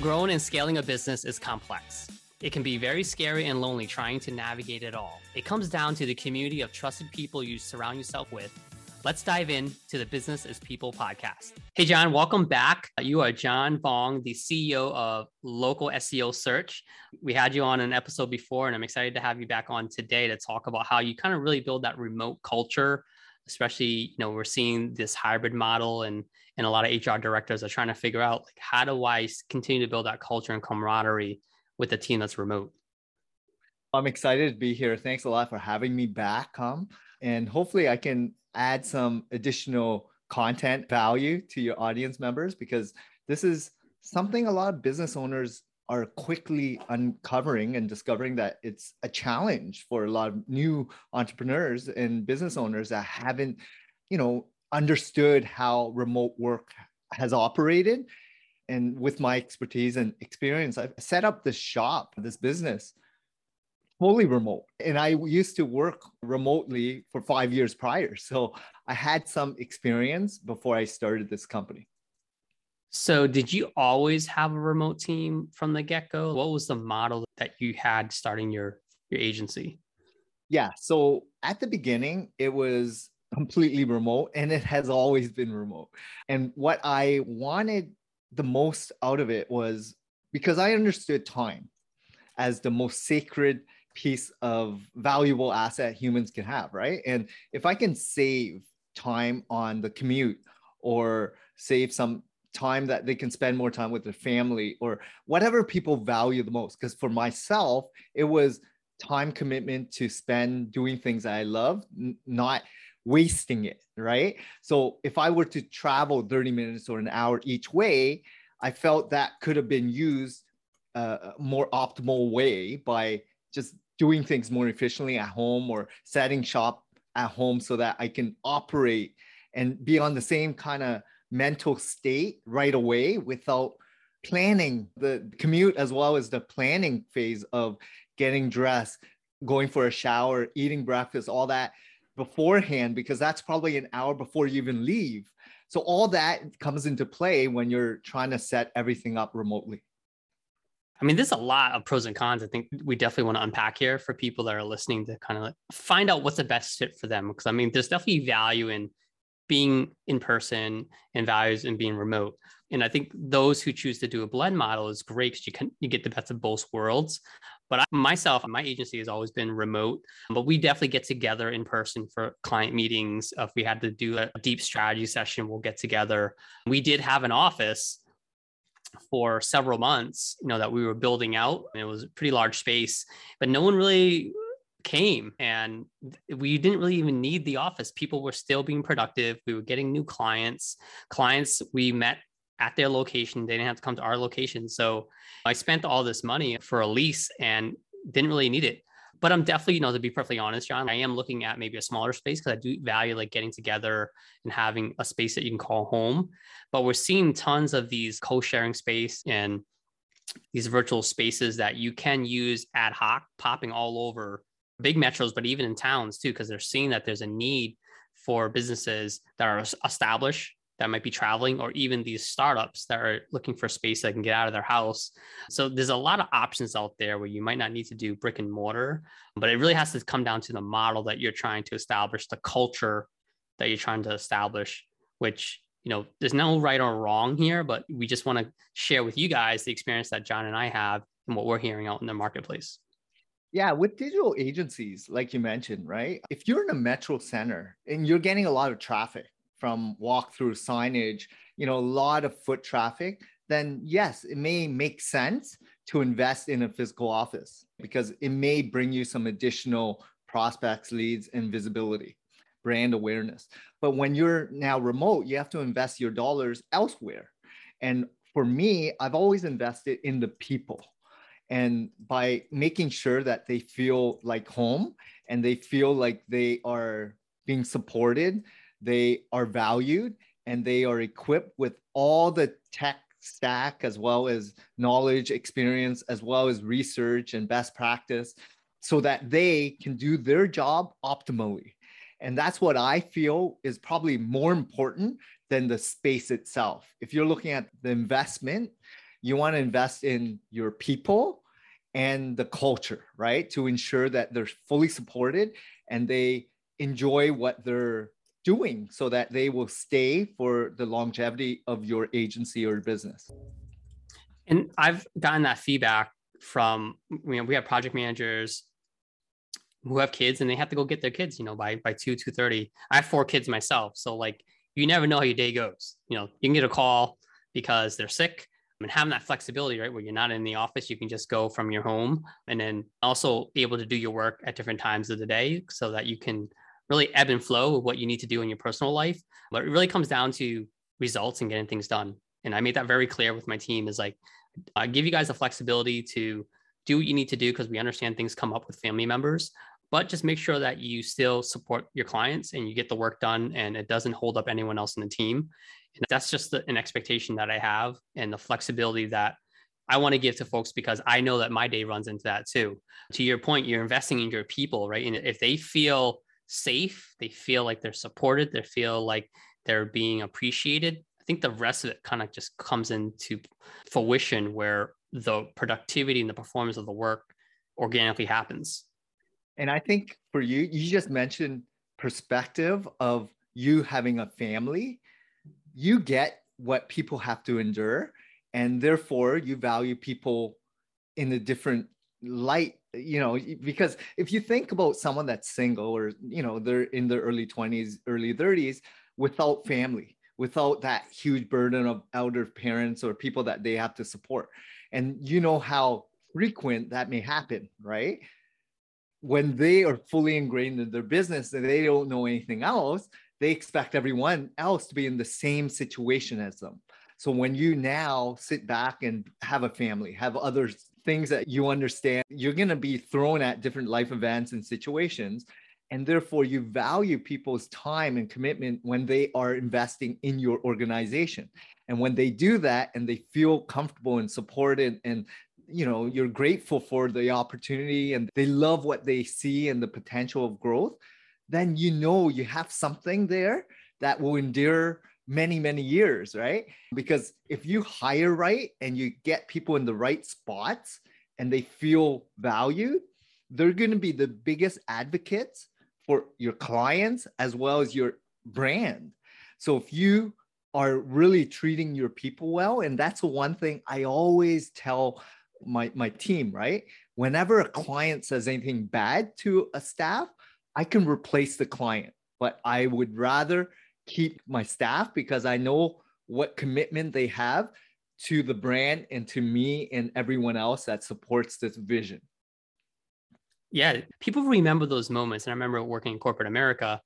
Growing and scaling a business is complex. It can be very scary and lonely trying to navigate it all. It comes down to the community of trusted people you surround yourself with. Let's dive in to the Business is People podcast. Hey, John, welcome back. You are John Vuong, the CEO of Local SEO Search. We had you on an episode before, and I'm excited to have you back on today to talk about how you kind of really build that remote culture especially you know we're seeing this hybrid model and and a lot of hr directors are trying to figure out like how do i continue to build that culture and camaraderie with a team that's remote? I'm excited to be here. Thanks a lot for having me back Kham and hopefully i can add some additional content value to your audience members because this is something a lot of business owners are quickly uncovering and discovering that it's a challenge for a lot of new entrepreneurs and business owners that haven't you know understood how remote work has operated and with my expertise and experience i've set up this shop this business fully remote and i used to work remotely for five years prior so i had some experience before i started this company so, did you always have a remote team from the get go? What was the model that you had starting your your agency? Yeah. So at the beginning, it was completely remote, and it has always been remote. And what I wanted the most out of it was because I understood time as the most sacred piece of valuable asset humans can have, right? And if I can save time on the commute or save some time that they can spend more time with their family or whatever people value the most. Because for myself, it was time commitment to spend doing things I love, not wasting it, right? So if I were to travel 30 minutes or an hour each way, I felt that could have been used uh, a more optimal way by just doing things more efficiently at home or setting shop at home so that I can operate and be on the same kind of mental state right away without planning the commute as well as the planning phase of getting dressed, going for a shower, eating breakfast, all that beforehand, because that's probably an hour before you even leave. So all that comes into play when you're trying to set everything up remotely. I mean, there's a lot of pros and cons. I think we definitely want to unpack here for people that are listening to kind of like find out what's the best fit for them. Because I mean, there's definitely value in being in person and values in being remote. And I think those who choose to do a blend model is great because you can you get the best of both worlds. But I, myself, my agency has always been remote, but we definitely get together in person for client meetings. If we had to do a deep strategy session, we'll get together. We did have an office for several months, you know, that we were building out. It was a pretty large space, but no one really came and we didn't really even need the office. People were still being productive. We were getting new clients. Clients we met at their location. They didn't have to come to our location. So I spent all this money for a lease and didn't really need it. But I'm definitely, you know, to be perfectly honest, John, I am looking at maybe a smaller space because I do value like getting together and having a space that you can call home. But we're seeing tons of these co-sharing space and these virtual spaces that you can use ad hoc popping all over big metros, but even in towns too, because they're seeing that there's a need for businesses that are established that might be traveling or even these startups that are looking for space that can get out of their house. So there's a lot of options out there where you might not need to do brick and mortar, but it really has to come down to the model that you're trying to establish, the culture that you're trying to establish, which you know, there's no right or wrong here, but we just want to share with you guys the experience that John and I have and what we're hearing out in the marketplace. Yeah, with digital agencies, like you mentioned, right? If you're in a metro center and you're getting a lot of traffic from walkthrough signage, you know, a lot of foot traffic, then yes, it may make sense to invest in a physical office because it may bring you some additional prospects, leads, and visibility, brand awareness. But when you're now remote, you have to invest your dollars elsewhere. And for me, I've always invested in the people and by making sure that they feel like home and they feel like they are being supported they are valued and they are equipped with all the tech stack as well as knowledge experience as well as research and best practice so that they can do their job optimally and that's what i feel is probably more important than the space itself if you're looking at the investment you want to invest in your people and the culture, right? To ensure that they're fully supported and they enjoy what they're doing so that they will stay for the longevity of your agency or business. And I've gotten that feedback from you know we have project managers who have kids and they have to go get their kids you know by by 2 2.30 i have four kids myself so like you never know how your day goes you know you can get a call because they're sick I and mean, having that flexibility right where you're not in the office you can just go from your home and then also able to do your work at different times of the day so that you can really ebb and flow with what you need to do in your personal life but it really comes down to results and getting things done. And i made that very clear with my team is like I give you guys the flexibility to do what you need to do because we understand things come up with family members but just make sure that you still support your clients and you get the work done and it doesn't hold up anyone else in the team. And that's just the, an expectation that i have and the flexibility that i want to give to folks because i know that my day runs into that too. To your point you're investing in your people right? And if they feel safe they feel like they're supported they feel like they're being appreciated I think the rest of it kind of just comes into fruition where the productivity and the performance of the work organically happens. And I think for you, you just mentioned perspective of you having a family. You get what people have to endure, and therefore you value people in a different light you know because if you think about someone that's single or you know they're in their early 20s early 30s without family without that huge burden of elder parents or people that they have to support. And you know how frequent that may happen, right? When they are fully ingrained in their business and they don't know anything else, they expect everyone else to be in the same situation as them. So when you now sit back and have a family, have other things that you understand, you're going to be thrown at different life events and situations and therefore you value people's time and commitment when they are investing in your organization. And when they do that and they feel comfortable and supported and you know you're grateful for the opportunity and they love what they see and the potential of growth then you know you have something there that will endure many many years right because if you hire right and you get people in the right spots and they feel valued they're going to be the biggest advocates for your clients as well as your brand. So if you are really treating your people well, and that's one thing I always tell my, my team, right? Whenever a client says anything bad to a staff, I can replace the client, but I would rather keep my staff because I know what commitment they have to the brand and to me and everyone else that supports this vision yeah, people remember those moments. And I remember working in corporate America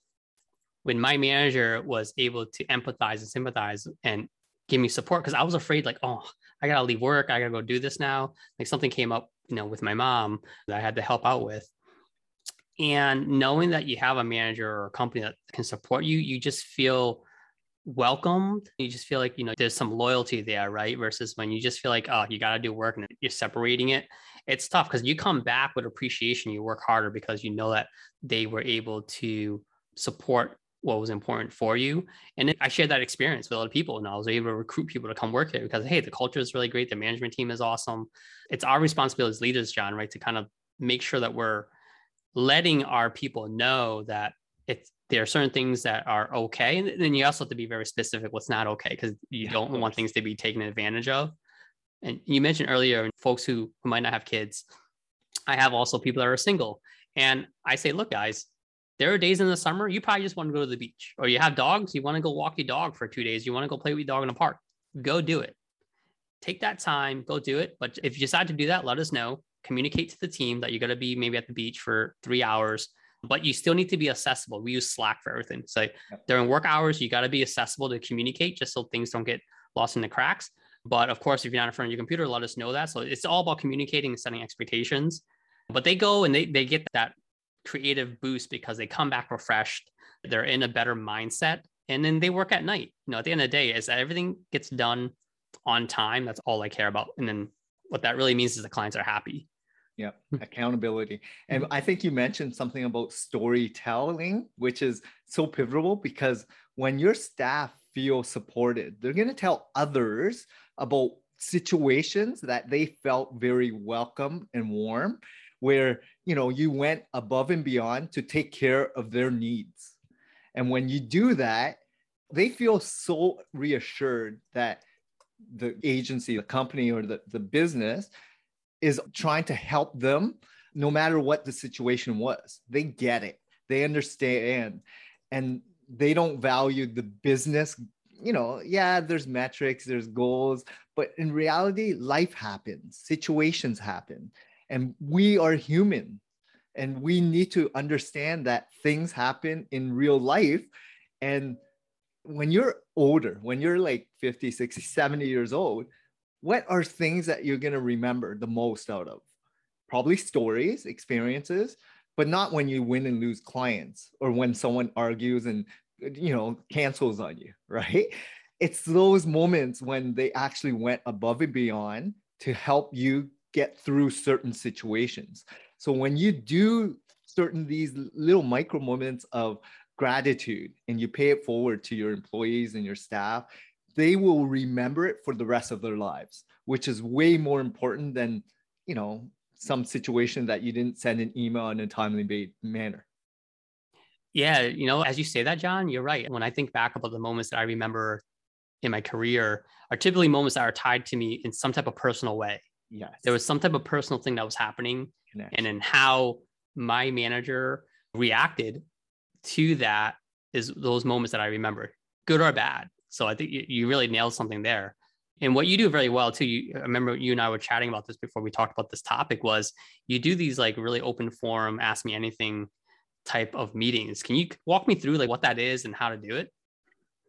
when my manager was able to empathize and sympathize and give me support because I was afraid, like, oh, I gotta leave work, I gotta go do this now. Like something came up, you know, with my mom that I had to help out with. And knowing that you have a manager or a company that can support you, you just feel welcomed. You just feel like, you know, there's some loyalty there, right? Versus when you just feel like, oh, you got to do work and you're separating it. It's tough because you come back with appreciation. You work harder because you know that they were able to support what was important for you. And I shared that experience with a lot of people and I was able to recruit people to come work here because, hey, the culture is really great. The management team is awesome. It's our responsibility as leaders, John, right? To kind of make sure that we're letting our people know that it's there are certain things that are okay and then you also have to be very specific what's not okay because you yeah, don't want things to be taken advantage of. And you mentioned earlier folks who, who might not have kids i have also people that are single and i say look guys there are days in the summer you probably just want to go to the beach or you have dogs you want to go walk your dog for two days you want to go play with your dog in a park go do it. Take that time go do it but if you decide to do that let us know communicate to the team that you're going to be maybe at the beach for three hours but you still need to be accessible. We use Slack for everything. So during work hours, you got to be accessible to communicate just so things don't get lost in the cracks. But of course, if you're not in front of your computer, let us know that. So it's all about communicating and setting expectations. But they go and they, they get that creative boost because they come back refreshed. They're in a better mindset. And then they work at night. You know, at the end of the day, is that everything gets done on time. That's all I care about. And then what that really means is the clients are happy. Yeah, hmm. accountability. And hmm. I think you mentioned something about storytelling, which is so pivotal because when your staff feel supported, they're going to tell others about situations that they felt very welcome and warm where you know you went above and beyond to take care of their needs. And when you do that they feel so reassured that the agency the company or the, the business is trying to help them no matter what the situation was they get it they understand and they don't value the business you know, yeah, there's metrics, there's goals, but in reality, life happens, situations happen, and we are human. And we need to understand that things happen in real life. And when you're older, when you're like 50, 60, 70 years old, what are things that you're going to remember the most out of? Probably stories, experiences, but not when you win and lose clients or when someone argues and you know cancels on you right it's those moments when they actually went above and beyond to help you get through certain situations so when you do certain these little micro moments of gratitude and you pay it forward to your employees and your staff they will remember it for the rest of their lives which is way more important than you know some situation that you didn't send an email in a timely manner yeah, you know, as you say that, John, you're right. When I think back about the moments that I remember in my career, are typically moments that are tied to me in some type of personal way. Yes. There was some type of personal thing that was happening, Connection. and then how my manager reacted to that is those moments that I remember, good or bad. So I think you, you really nailed something there. And what you do very well too, you I remember you and I were chatting about this before we talked about this topic was you do these like really open forum, ask me anything type of meetings. Can you walk me through like what that is and how to do it?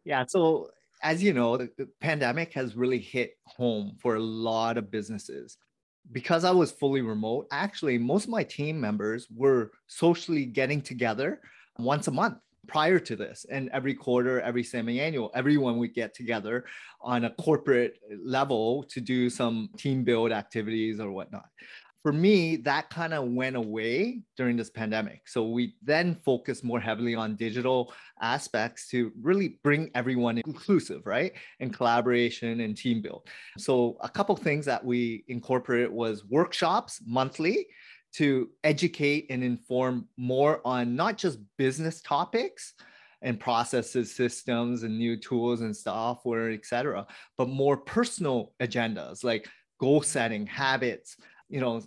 Yeah. So as you know, the, the pandemic has really hit home for a lot of businesses. Because I was fully remote, actually, most of my team members were socially getting together once a month prior to this and every quarter every semi-annual everyone would get together on a corporate level to do some team build activities or whatnot for me, that kind of went away during this pandemic. So we then focused more heavily on digital aspects to really bring everyone inclusive, right? And collaboration and team build. So a couple things that we incorporated was workshops monthly to educate and inform more on not just business topics and processes, systems, and new tools and software, et cetera, but more personal agendas like goal setting, habits, you know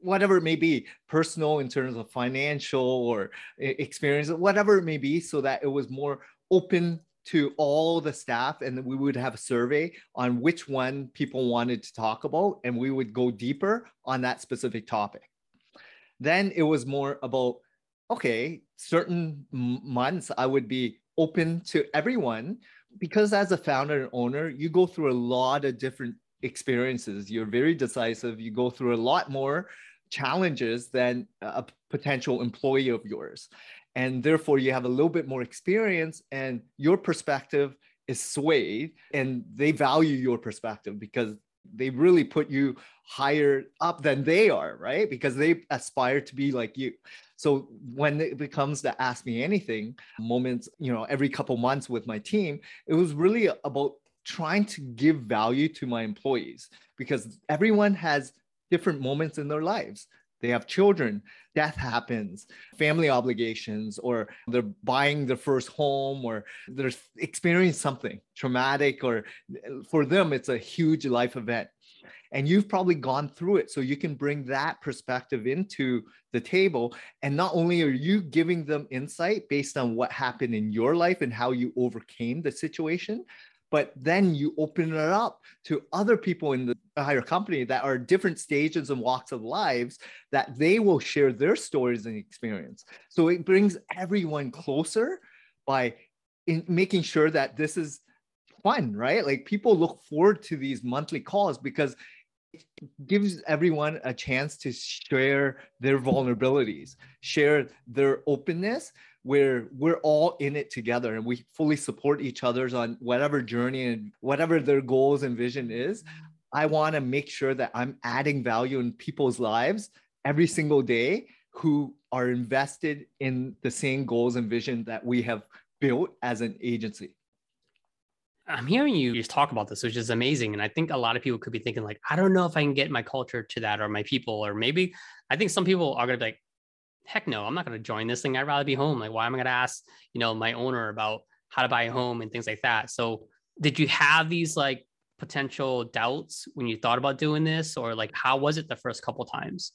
whatever it may be personal in terms of financial or experience whatever it may be so that it was more open to all the staff and we would have a survey on which one people wanted to talk about and we would go deeper on that specific topic then it was more about okay certain months i would be open to everyone. Because as a founder and owner you go through a lot of different experiences. You're very decisive. You go through a lot more challenges than a potential employee of yours. And therefore, you have a little bit more experience, and your perspective is swayed, and they value your perspective because they really put you higher up than they are, right? Because they aspire to be like you. So when it becomes the ask me anything moments, you know, every couple months with my team, it was really about trying to give value to my employees because everyone has different moments in their lives. They have children, death happens, family obligations, or they're buying their first home, or they're experiencing something traumatic, or for them, it's a huge life event. And you've probably gone through it. So you can bring that perspective into the table. And not only are you giving them insight based on what happened in your life and how you overcame the situation, but then you open it up to other people in the higher company that are different stages and walks of lives that they will share their stories and experience. So it brings everyone closer by in making sure that this is fun right? Like people look forward to these monthly calls because it gives everyone a chance to share their vulnerabilities share their openness where we're all in it together and we fully support each other's on whatever journey and whatever their goals and vision is i want to make sure that i'm adding value in people's lives every single day who are invested in the same goals and vision that we have built as an agency I'm hearing you just talk about this, which is amazing. And I think a lot of people could be thinking, like, I don't know if I can get my culture to that or my people, or maybe I think some people are going to be like, heck no, I'm not going to join this thing. I'd rather be home. Like, why am I going to ask, you know, my owner about how to buy a home and things like that? So, did you have these like potential doubts when you thought about doing this, or like, how was it the first couple times?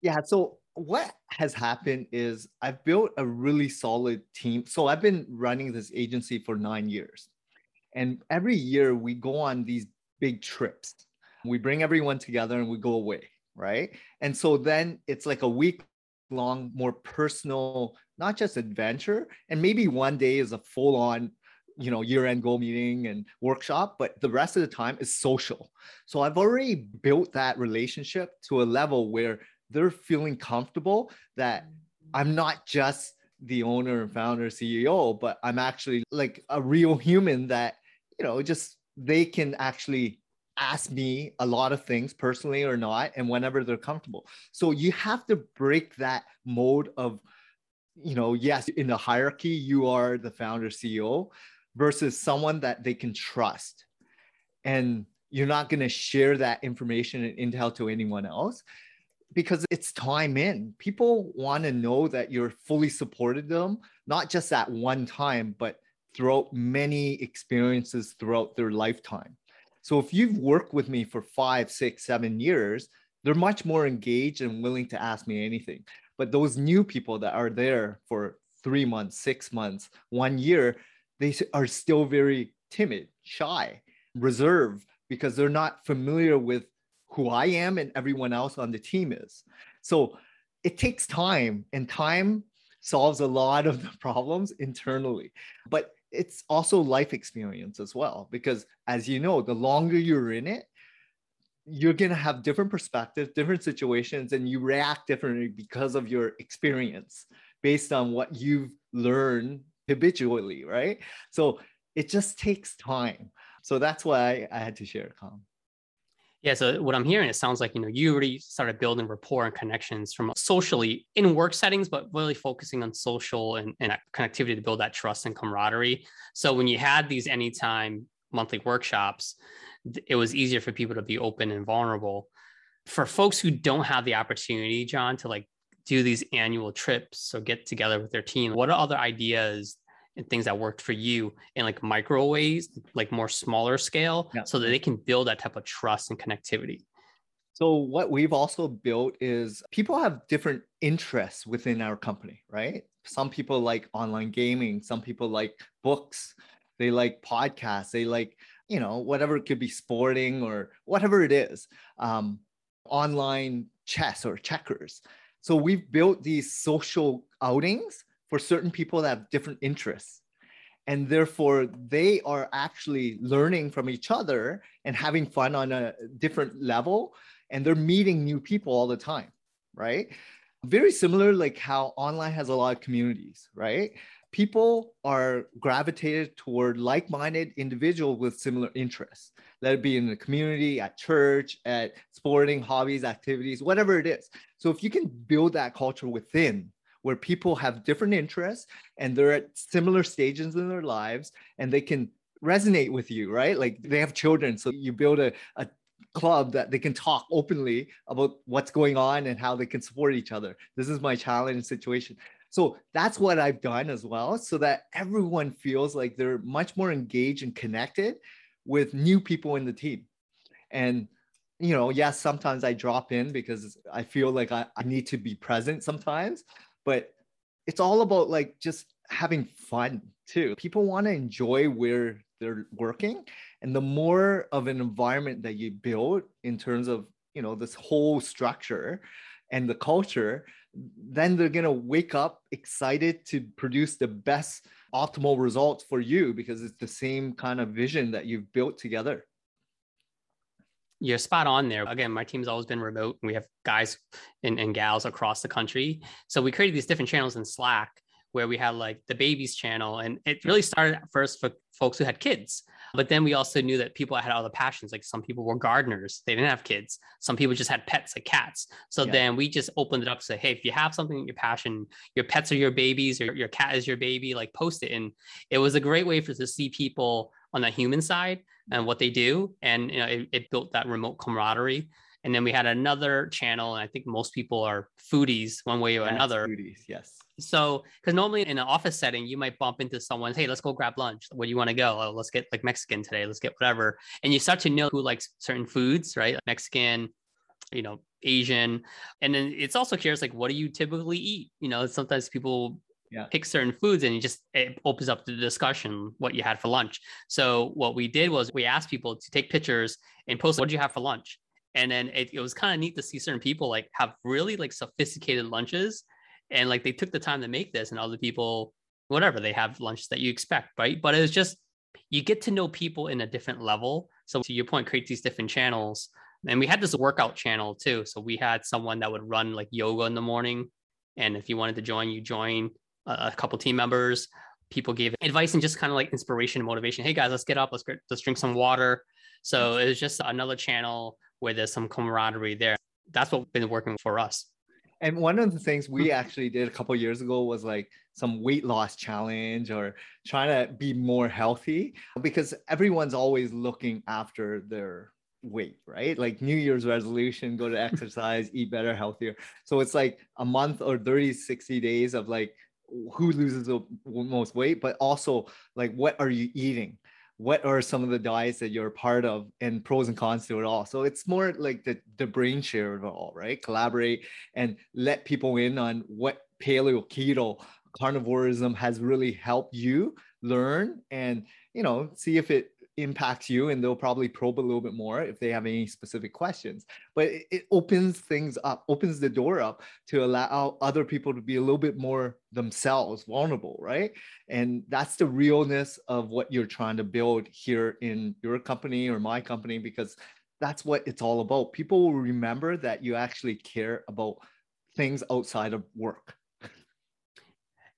Yeah. So, what has happened is I've built a really solid team. So, I've been running this agency for nine years. And every year we go on these big trips. We bring everyone together and we go away, right? And so then it's like a week long, more personal, not just adventure. And maybe one day is a full on, you know, year end goal meeting and workshop, but the rest of the time is social. So I've already built that relationship to a level where they're feeling comfortable that I'm not just the owner and founder CEO, but I'm actually like a real human that you know, just they can actually ask me a lot of things personally or not, and whenever they're comfortable. So you have to break that mode of, you know, yes, in the hierarchy, you are the founder CEO versus someone that they can trust. And you're not going to share that information and intel to anyone else because it's time in. People want to know that you're fully supported them, not just at one time, but throughout many experiences throughout their lifetime. So if you've worked with me for five, six, seven years, they're much more engaged and willing to ask me anything. But those new people that are there for three months, six months, one year, they are still very timid, shy, reserved because they're not familiar with who I am and everyone else on the team is. So it takes time, and time solves a lot of the problems internally. But it's also life experience as well because as you know the longer you're in it you're going to have different perspectives different situations and you react differently because of your experience based on what you've learned habitually right so it just takes time so that's why i had to share Kham yeah. So what I'm hearing, it sounds like, you know, you already started building rapport and connections from socially in work settings, but really focusing on social and, and connectivity to build that trust and camaraderie. So when you had these anytime monthly workshops, it was easier for people to be open and vulnerable. For folks who don't have the opportunity, John, to like do these annual trips so get together with their team, what are other ideas and things that worked for you in like micro ways, like more smaller scale, yeah. so that they can build that type of trust and connectivity. So what we've also built is people have different interests within our company, right? Some people like online gaming, some people like books, they like podcasts, they like, you know, whatever it could be sporting or whatever it is, um, online chess or checkers. So we've built these social outings for certain people that have different interests. And therefore, they are actually learning from each other and having fun on a different level. And they're meeting new people all the time, right? Very similar, like how online has a lot of communities, right? People are gravitated toward like minded individuals with similar interests, let it be in the community, at church, at sporting, hobbies, activities, whatever it is. So if you can build that culture within, where people have different interests and they're at similar stages in their lives and they can resonate with you, right? Like they have children. So you build a, a club that they can talk openly about what's going on and how they can support each other. This is my challenge situation. So that's what I've done as well, so that everyone feels like they're much more engaged and connected with new people in the team. And you know, yes, sometimes I drop in because I feel like I, I need to be present sometimes but it's all about like just having fun too. People want to enjoy where they're working. And the more of an environment that you build in terms of, you know, this whole structure and the culture, then they're going to wake up excited to produce the best optimal results for you because it's the same kind of vision that you've built together you're spot on there. Again, my team's always been remote. We have guys and, and gals across the country. So we created these different channels in Slack where we had like the babies channel. And it really started first for folks who had kids. But then we also knew that people had other passions. Like some people were gardeners, they didn't have kids. Some people just had pets, like cats. So yeah. then we just opened it up to say, hey, if you have something in your passion, your pets are your babies, or your cat is your baby, like post it. And it was a great way for to see people on the human side and what they do. And you know, it, it built that remote camaraderie. And then we had another channel, and I think most people are foodies one way or Yes, another. Foodies, yes. So, because normally in an office setting, you might bump into someone, hey, let's go grab lunch. Where do you want to go? Oh, let's get like Mexican today. Let's get whatever. And you start to know who likes certain foods, right? Mexican, you know, Asian. And then it's also curious, like, what do you typically eat? You know, sometimes people Yeah. pick certain foods and it just it opens up the discussion what you had for lunch. So what we did was we asked people to take pictures and post what did you have for lunch? And then it, it was kind of neat to see certain people like have really like sophisticated lunches and like they took the time to make this and other people whatever they have lunches that you expect right? But it's just you get to know people in a different level. So to your point create these different channels. And we had this workout channel too. So we had someone that would run like yoga in the morning and if you wanted to join you join a, a couple team members. People gave advice and just kind of like inspiration and motivation. Hey guys let's get up. Let's get, let's drink some water. So it was just another channel where there's some camaraderie there. That's what's been working for us And one of the things we Mm. actually did a couple years ago was like some weight loss challenge or trying to be more healthy because everyone's always looking after their weight, right? Like New Year's resolution, go to exercise, eat better, healthier. So it's like a month or 30, 60 days of like who loses the most weight, but also like what are you eating? What are some of the diets that you're part of and pros and cons to it all? So it's more like the, the brain share of it all right? Collaborate and let people in on what paleo keto carnivorism has really helped you learn and you know see if it impacts you and they'll probably probe a little bit more if they have any specific questions. But it, it opens things up opens the door up to allow other people to be a little bit more themselves vulnerable right? And that's the realness of what you're trying to build here in your company or my company because that's what it's all about. People will remember that you actually care about things outside of work.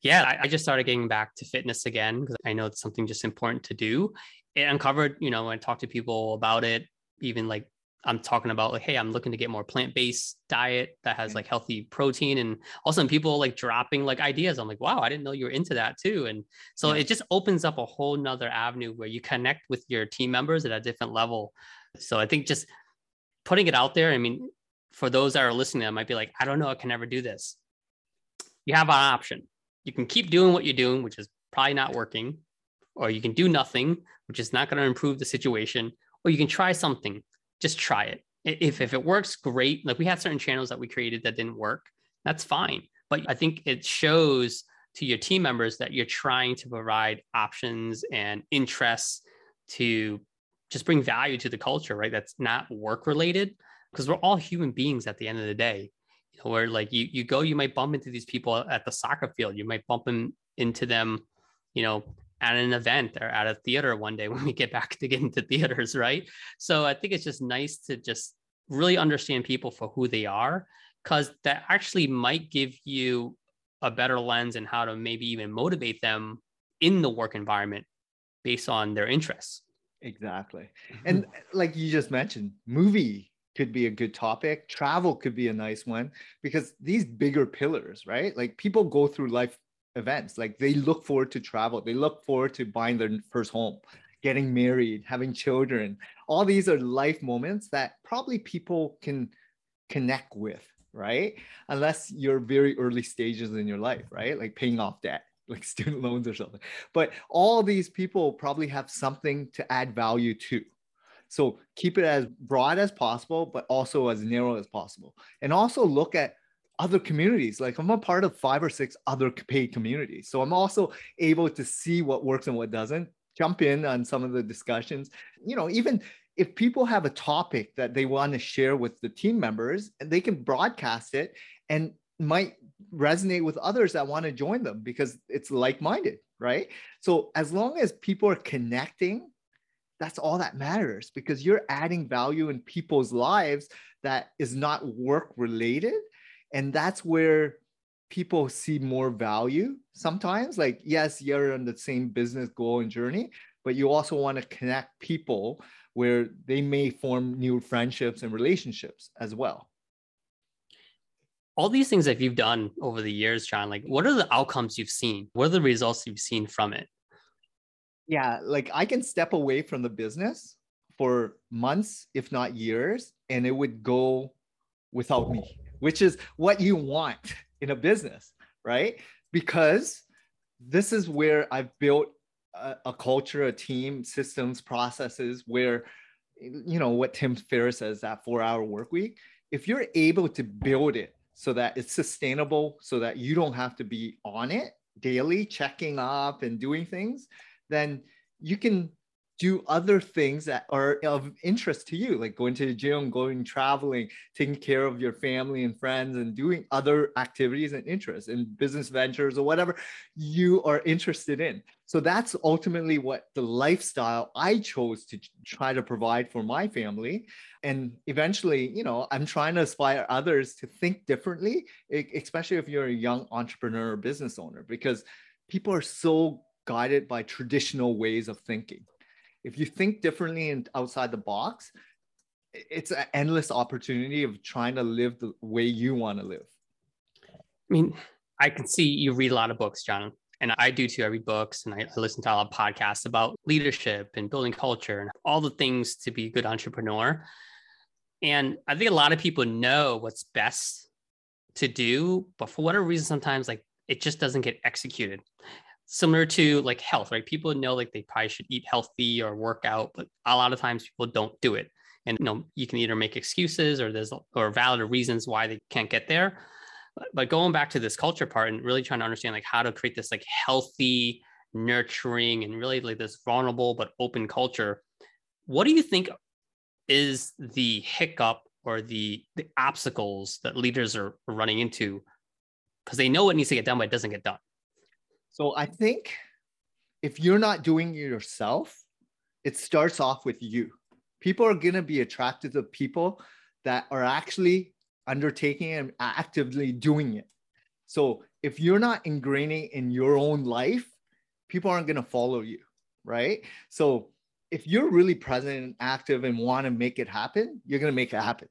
Yeah, I, I just started getting back to fitness again because I know it's something just important to do. It uncovered, you know, when I talk to people about it, even like I'm talking about like, hey, I'm looking to get more plant-based diet that has like healthy protein. And also people like dropping like ideas. I'm like, wow, I didn't know you were into that too. And so Yeah. it just opens up a whole nother avenue where you connect with your team members at a different level. So I think just putting it out there, I mean, for those that are listening, that might be like, I don't know, I can never do this. You have an option you can keep doing what you're doing, which is probably not working, or you can do nothing, which is not going to improve the situation, or you can try something. Just try it. If, if it works, great. Like we had certain channels that we created that didn't work, that's fine. But I think it shows to your team members that you're trying to provide options and interests to just bring value to the culture, right? That's not work related because we're all human beings at the end of the day you know, where like you you go, you might bump into these people at the soccer field. You might bump in, into them, you know, at an event or at a theater one day when we get back to get into theaters, right? So I think it's just nice to just really understand people for who they are, because that actually might give you a better lens and how to maybe even motivate them in the work environment based on their interests. exactly and uh, like you just mentioned movie could be a good topic travel could be a nice one because these bigger pillars right like people go through life events. Like they look forward to travel. They look forward to buying their first home getting married having children. All these are life moments that probably people can connect with right? Unless you're very early stages in your life right? Like paying off debt like student loans or something. But all these people probably have something to add value to. So keep it as broad as possible, but also as narrow as possible. And also look at other communities. Like I'm a part of five or six other paid communities. So I'm also able to see what works and what doesn't, jump in on some of the discussions. You know, even if people have a topic that they want to share with the team members, they can broadcast it and might resonate with others that want to join them because it's like-minded, right? So as long as people are connecting that's all that matters because you're adding value in people's lives that is not work related and that's where people see more value sometimes like yes you're on the same business goal and journey but you also want to connect people where they may form new friendships and relationships as well all these things that you've done over the years, John, like what are the outcomes you've seen? What are the results you've seen from it? yeah, like I can step away from the business for months, if not years, and it would go without me, which is what you want in a business, right? Because this is where I've built a, a culture, a team, systems, processes where, you know, what Tim Ferriss says that four hour work week, if you're able to build it so that it's sustainable, so that you don't have to be on it daily, checking up and doing things, then you can do other things that are of interest to you, like going to the gym, going traveling, taking care of your family and friends, and doing other activities and interests and business ventures or whatever you are interested in. So that's ultimately what the lifestyle I chose to try to provide for my family. And eventually, you know, I'm trying to inspire others to think differently, especially if you're a young entrepreneur or business owner, because people are so guided by traditional ways of thinking if you think differently and outside the box, it's an endless opportunity of trying to live the way you want to live. I mean, I can see you read a lot of books, John, and I do too. I read books and I listen to a lot of podcasts about leadership and building culture and all the things to be a good entrepreneur. And I think a lot of people know what's best to do, but for whatever reason, sometimes like it just doesn't get executed similar to like health, right? People know like they probably should eat healthy or work out, but a lot of times people don't do it. And you know, you can either make excuses or there's or valid reasons why they can't get there. But going back to this culture part and really trying to understand like how to create this like healthy, nurturing, and really like this vulnerable but open culture. What do you think is the hiccup or the the obstacles that leaders are running into? Because they know what needs to get done, but it doesn't get done. So I think if you're not doing it yourself, it starts off with you. People are going to be attracted to people that are actually undertaking and actively doing it. So if you're not ingraining in your own life, people aren't going to follow you, right? So if you're really present and active and want to make it happen, you're going to make it happen,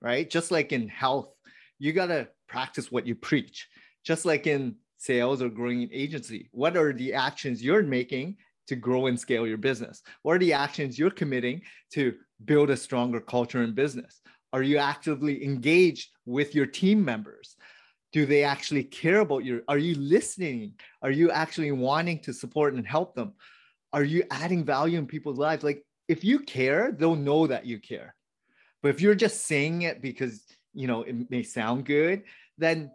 right? Just like in health, you got to practice what you preach. Just like in sales or growing an agency? What are the actions you're making to grow and scale your business? What are the actions you're committing to build a stronger culture in business? Are you actively engaged with your team members? Do they actually care about you? Are you listening? Are you actually wanting to support and help them? Are you adding value in people's lives? Like if you care, they'll know that you care. But if you're just saying it because you know it may sound good, then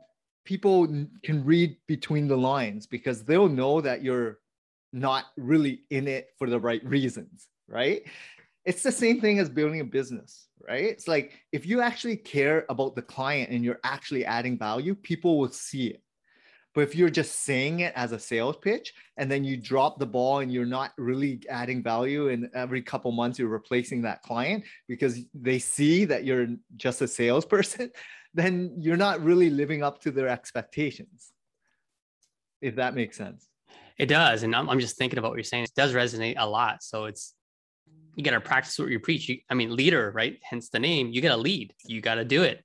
people can read between the lines because they'll know that you're not really in it for the right reasons, right? It's the same thing as building a business, right? It's like if you actually care about the client and you're actually adding value, people will see it. But if you're just saying it as a sales pitch and then you drop the ball and you're not really adding value, and every couple months you're replacing that client because they see that you're just a salesperson, then you're not really living up to their expectations. If that makes sense. It does. And I'm, I'm just thinking about what you're saying. It does resonate a lot. So it's, you got to practice what you preach. You, I mean, leader, right? Hence the name. You got to lead. You got to do it.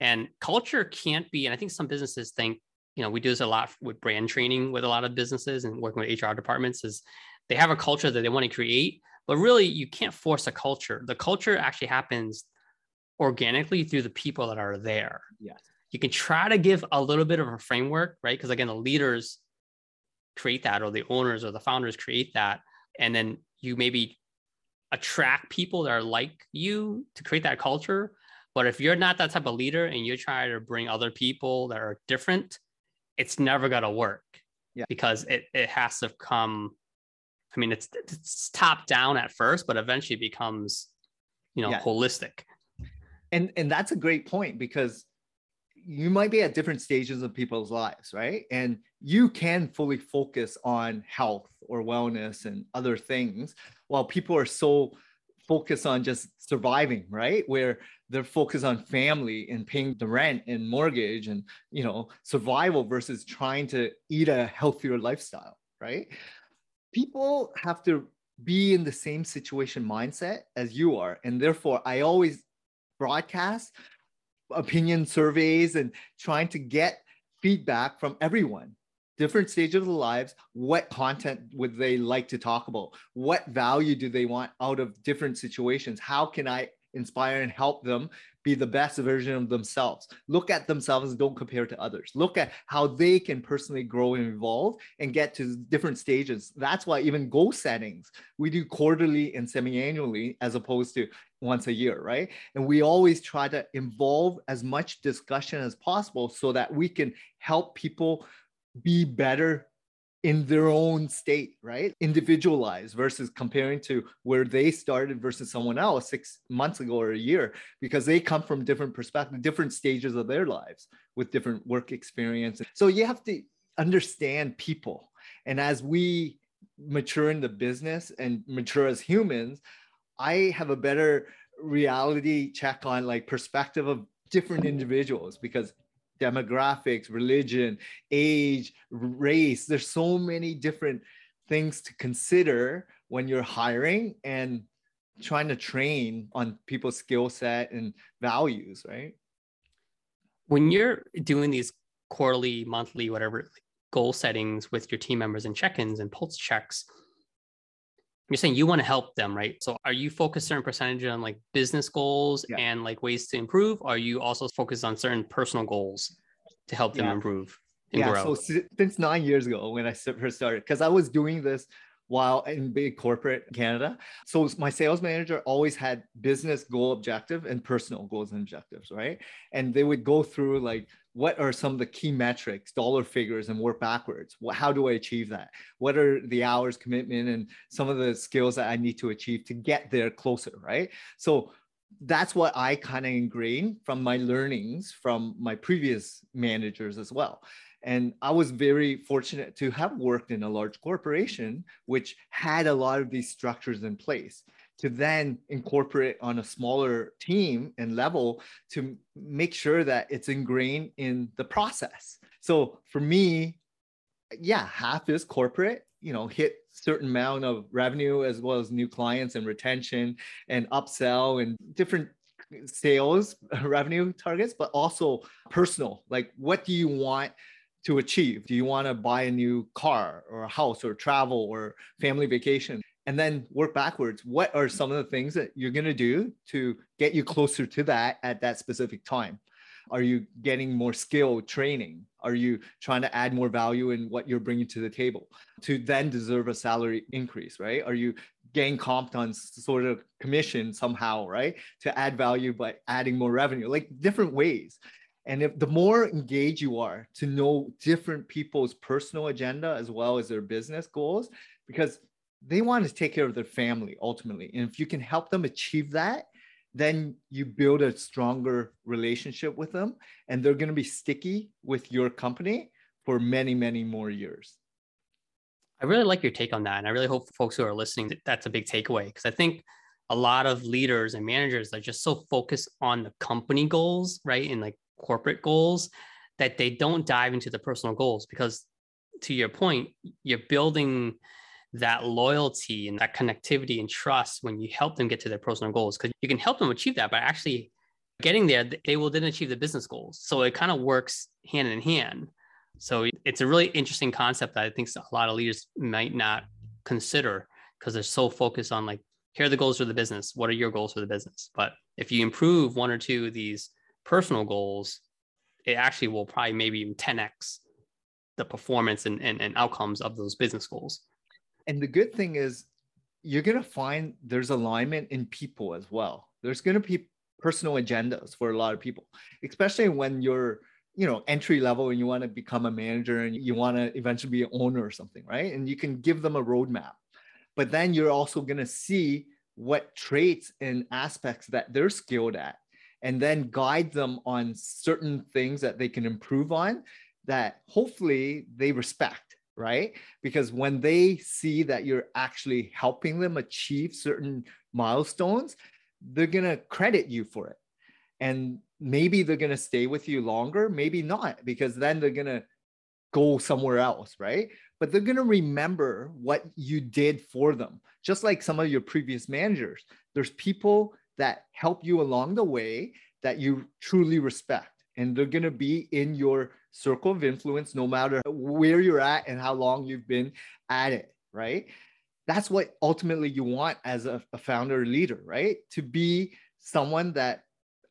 And culture can't be, and I think some businesses think, you know, we do this a lot with brand training with a lot of businesses and working with HR departments is they have a culture that they want to create, but really you can't force a culture. The culture actually happens organically through the people that are there. Yes. You can try to give a little bit of a framework, right? Because again, the leaders create that, or the owners or the founders create that. And then you maybe attract people that are like you to create that culture. But if you're not that type of leader and you're trying to bring other people that are different, it's never going to work. Yeah. Because it, it has to come, I mean, it's, it's top down at first, but eventually becomes, you know, yeah. holistic and and that's a great point because you might be at different stages of people's lives right? And you can fully focus on health or wellness and other things while people are so focused on just surviving right? Where they're focused on family and paying the rent and mortgage and you know survival versus trying to eat a healthier lifestyle right? People have to be in the same situation mindset as you are. And therefore i always broadcast opinion surveys and trying to get feedback from everyone different stages of lives what content would they like to talk about what value do they want out of different situations how can i inspire and help them be the best version of themselves. Look at themselves, don't compare to others. Look at how they can personally grow and evolve and get to different stages. That's why even goal settings, we do quarterly and semi annually as opposed to once a year, right? And we always try to involve as much discussion as possible so that we can help people be better in their own state, right? Individualized versus comparing to where they started versus someone else six months ago or a year, because they come from different perspectives, different stages of their lives with different work experience. So you have to understand people. And as we mature in the business and mature as humans, I have a better reality check on like perspective of different individuals because demographics, religion, age, race. There's so many different things to consider when you're hiring and trying to train on people's skill set and values, right? When you're doing these quarterly, monthly, whatever goal settings with your team members and check-ins and pulse checks, you're saying you want to help them, right? So are you focused certain percentage on like business goals yeah. and like ways to improve? Are you also focused on certain personal goals to help them yeah. improve? yeah. Grow? So since nine years ago when I first started, because I was doing this while in big corporate Canada. So my sales manager always had business goal objective and personal goals and objectives, right? And they would go through like what are some of the key metrics, dollar figures, and work backwards. How do I achieve that? What are the hours commitment and some of the skills that I need to achieve to get there closer, right? So that's what I kind of ingrained from my learnings from my previous managers as well. And I was very fortunate to have worked in a large corporation, which had a lot of these structures in place to then incorporate on a smaller team and level to make sure that it's ingrained in the process. So for me, yeah, half is corporate, you know, hit certain amount of revenue as well as new clients and retention and upsell and different sales revenue targets, but also personal. Like, what do you want to achieve? Do you want to buy a new car or a house or travel or family vacation? And then work backwards. What are some of the things that you're going to do to get you closer to that at that specific time? Are you getting more skill training? Are you trying to add more value in what you're bringing to the table to then deserve a salary increase, right? Are you getting comped on sort of commission somehow, right? To add value by adding more revenue, like different ways. And if the more engaged you are to know different people's personal agenda as well as their business goals, because they want to take care of their family ultimately. And if you can help them achieve that, then you build a stronger relationship with them and they're going to be sticky with your company for many, many more years. I really like your take on that. And I really hope folks who are listening, that that's a big takeaway because I think a lot of leaders and managers are just so focused on the company goals, right? And like corporate goals that they don't dive into the personal goals because to your point, you're building that loyalty and that connectivity and trust when you help them get to their personal goals because you can help them achieve that by actually getting there they will then achieve the business goals. So it kind of works hand in hand. So it's a really interesting concept that i think a lot of leaders might not consider because they're so focused on like here are the goals for the business. What are your goals for the business? But if you improve one or two of these personal goals it actually will probably maybe even 10x the performance and, and, and outcomes of those business goals and the good thing is you're going to find there's alignment in people as well. There's going to be personal agendas for a lot of people especially when you're you know entry level and you want to become a manager and you want to eventually be an owner or something right? And you can give them a roadmap. But then you're also going to see what traits and aspects that they're skilled at and then guide them on certain things that they can improve on that hopefully they respect right? Because when they see that you're actually helping them achieve certain milestones, they're going to credit you for it. And maybe they're going to stay with you longer, maybe not, because then they're going to go somewhere else, right? But they're going to remember what you did for them. Just like some of your previous managers, there's people that help you along the way that you truly respect, and they're going to be in your circle of influence, no matter where you're at and how long you've been at it, right? That's what ultimately you want as a, a founder leader, right? To be someone that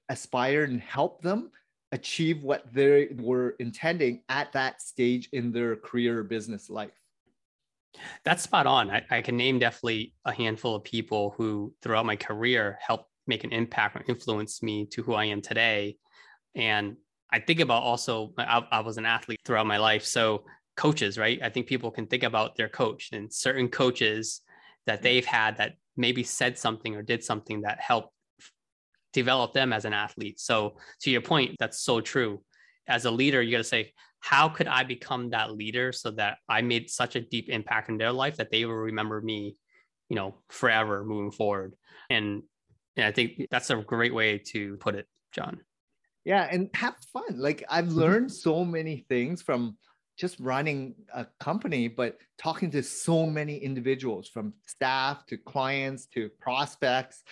aspired and help them achieve what they were intending at that stage in their career or business life. That's spot on. I, I, can name definitely a handful of people who throughout my career helped make an impact or influence me to who I am today. And I think about also, I, I was an athlete throughout my life. So coaches, right? I think people can think about their coach and certain coaches that mm-hmm. they've had that maybe said something or did something that helped develop them as an athlete. So to your point, that's so true. As a leader, you got to say, how could I become that leader so that I made such a deep impact in their life that they will remember me, you know, forever moving forward. And, and I think that's a great way to put it, John. Yeah, and have fun. Like I've mm-hmm. learned so many things from just running a company, but talking to so many individuals from staff to clients to prospects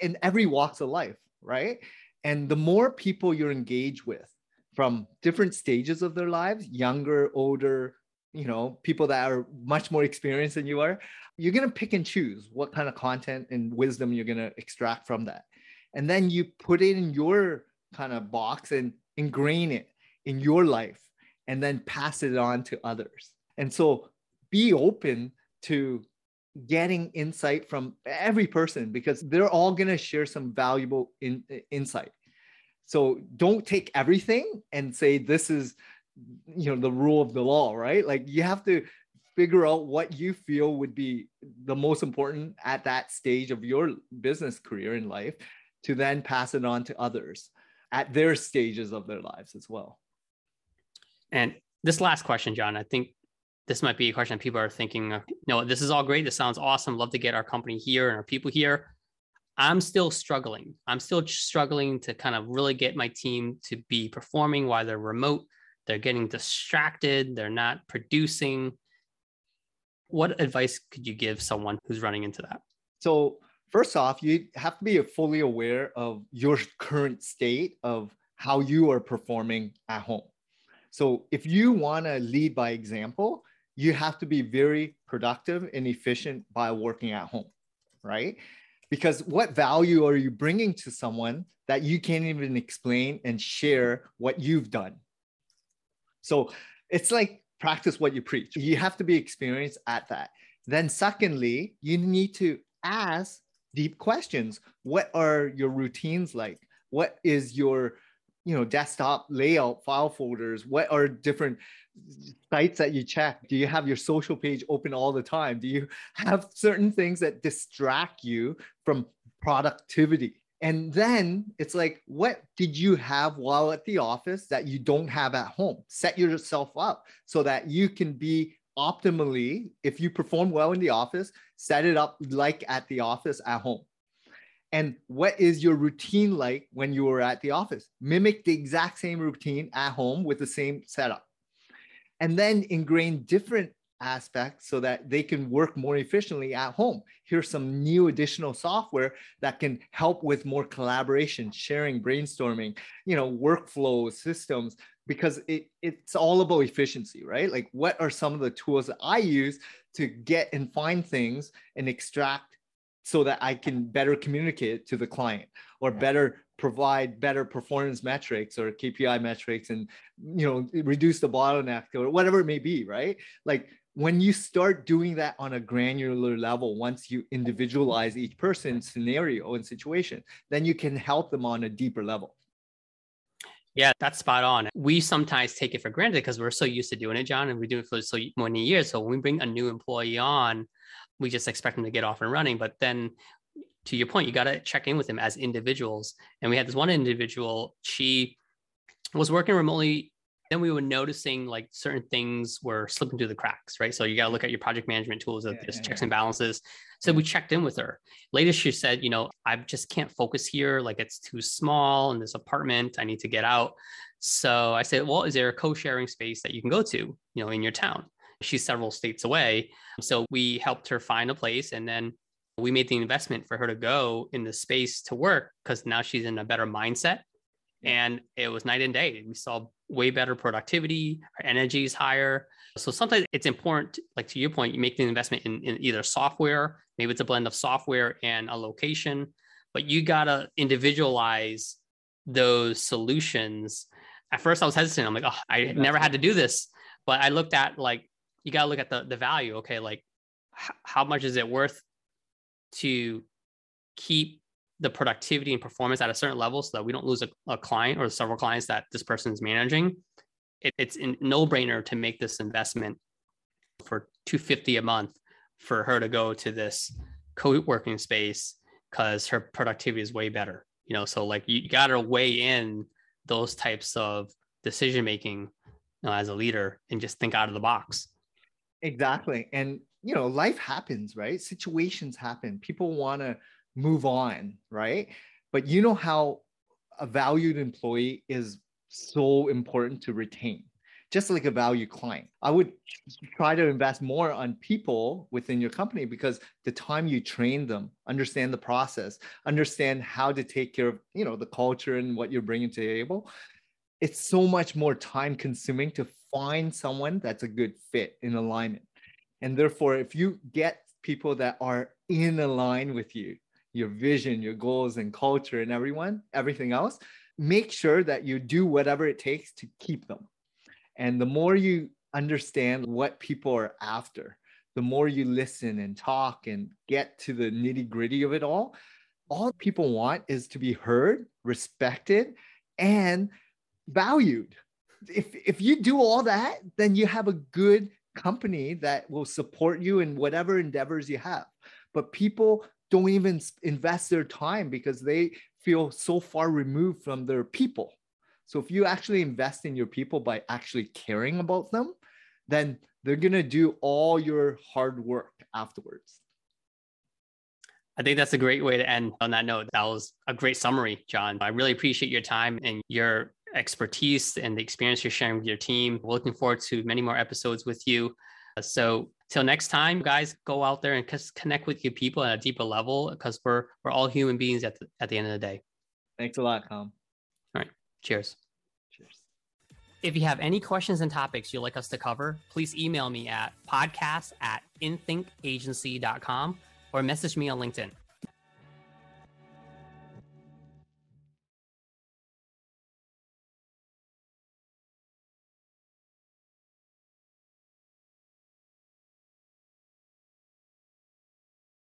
in every walks of life, right? And the more people you're engaged with from different stages of their lives, younger, older, you know, people that are much more experienced than you are, you're going to pick and choose what kind of content and wisdom you're going to extract from that. And then you put it in your kind of box and ingrain it in your life and then pass it on to others. And so be open to getting insight from every person because they're all going to share some valuable in, insight. So don't take everything and say this is you know the rule of the law, right? Like you have to figure out what you feel would be the most important at that stage of your business career in life to then pass it on to others at their stages of their lives as well. And this last question, John, I think this might be a question that people are thinking, no, this is all great. This sounds awesome. Love to get our company here and our people here. I'm still struggling. I'm still struggling to kind of really get my team to be performing while they're remote. They're getting distracted. They're not producing. What advice could you give someone who's running into that? So, first off, you have to be fully aware of your current state of how you are performing at home. So if you want to lead by example, you have to be very productive and efficient by working at home, right? Because what value are you bringing to someone that you can't even explain and share what you've done? So it's like practice what you preach. You have to be experienced at that. Then, secondly, you need to ask deep questions. What are your routines like? What is your you know desktop layout file folders? What are different sites that you check? Do you have your social page open all the time? Do you have certain things that distract you from productivity? And then it's like what did you have while at the office that you don't have at home? Set yourself up so that you can be optimally if you perform well in the office set it up like at the office at home. And what is your routine like when you were at the office? Mimic the exact same routine at home with the same setup. And then ingrain different aspects so that they can work more efficiently at home. Here's some new additional software that can help with more collaboration sharing brainstorming you know workflow systems because it, it's all about efficiency right like what are some of the tools that i use to get and find things and extract so that I can better communicate to the client or better provide better performance metrics or KPI metrics and you know reduce the bottleneck or whatever it may be, right? Like when you start doing that on a granular level, once you individualize each person's scenario and situation, then you can help them on a deeper level. Yeah, that's spot on. We sometimes take it for granted because we're so used to doing it, John, and we do it for so many years. So when we bring a new employee on, we just expect them to get off and running. But then to your point, you got to check in with them as individuals. And we had this one individual, she was working remotely. Then we were noticing like certain things were slipping through the cracks, right? So you got to look at your project management tools of yeah, just yeah, checks yeah. and balances. So we checked in with her. Later, she said, you know, I just can't focus here. Like it's too small in this apartment. I need to get out. So I said, well, is there a co-sharing space that you can go to, you know, in your town? She's several states away. So we helped her find a place and then we made the investment for her to go in the space to work because now she's in a better mindset and it was night and day. We saw way better productivity, our energy is higher. So sometimes it's important, like to your point, you make the investment in, in either software, maybe it's a blend of software and a location, but you gotta individualize those solutions. At first, I was hesitant. I'm like, oh, I never had to do this, but I looked at like you gotta look at the the value. Okay, like h- how much is it worth to keep the productivity and performance at a certain level so that we don't lose a, a client or several clients that this person is managing? It, it's a no brainer to make this investment for 250 a month for her to go to this co-working space because her productivity is way better you know? So like you got to weigh in those types of decision making you know, as a leader and just think out of the box. Exactly. And you know life happens right? Situations happen. People want to move on right but you know how a valued employee is so important to retain just like a value client. I would try to invest more on people within your company because the time you train them, understand the process, understand how to take care of, you know, the culture and what you're bringing to the table, it's so much more time consuming to find someone that's a good fit in alignment. And therefore, if you get people that are in align with you, your vision, your goals and culture and everyone, everything else, make sure that you do whatever it takes to keep them and the more you understand what people are after, the more you listen and talk and get to the nitty gritty of it all, all people want is to be heard, respected, and valued. If, if you do all that, then you have a good company that will support you in whatever endeavors you have. But people don't even invest their time because they feel so far removed from their people. So if you actually invest in your people by actually caring about them, then they're going to do all your hard work afterwards. I think that's a great way to end on that note. That was a great summary, John. I really appreciate your time and your expertise and the experience you're sharing with your team. We're looking forward to many more episodes with you. So till next time, guys, go out there and connect with your people at a deeper level because we're we're all human beings at the, at the end of the day. Thanks a lot, Kham. All right. Cheers. If you have any questions and topics you'd like us to cover, please email me at podcast at inthinkagency.com or message me on LinkedIn.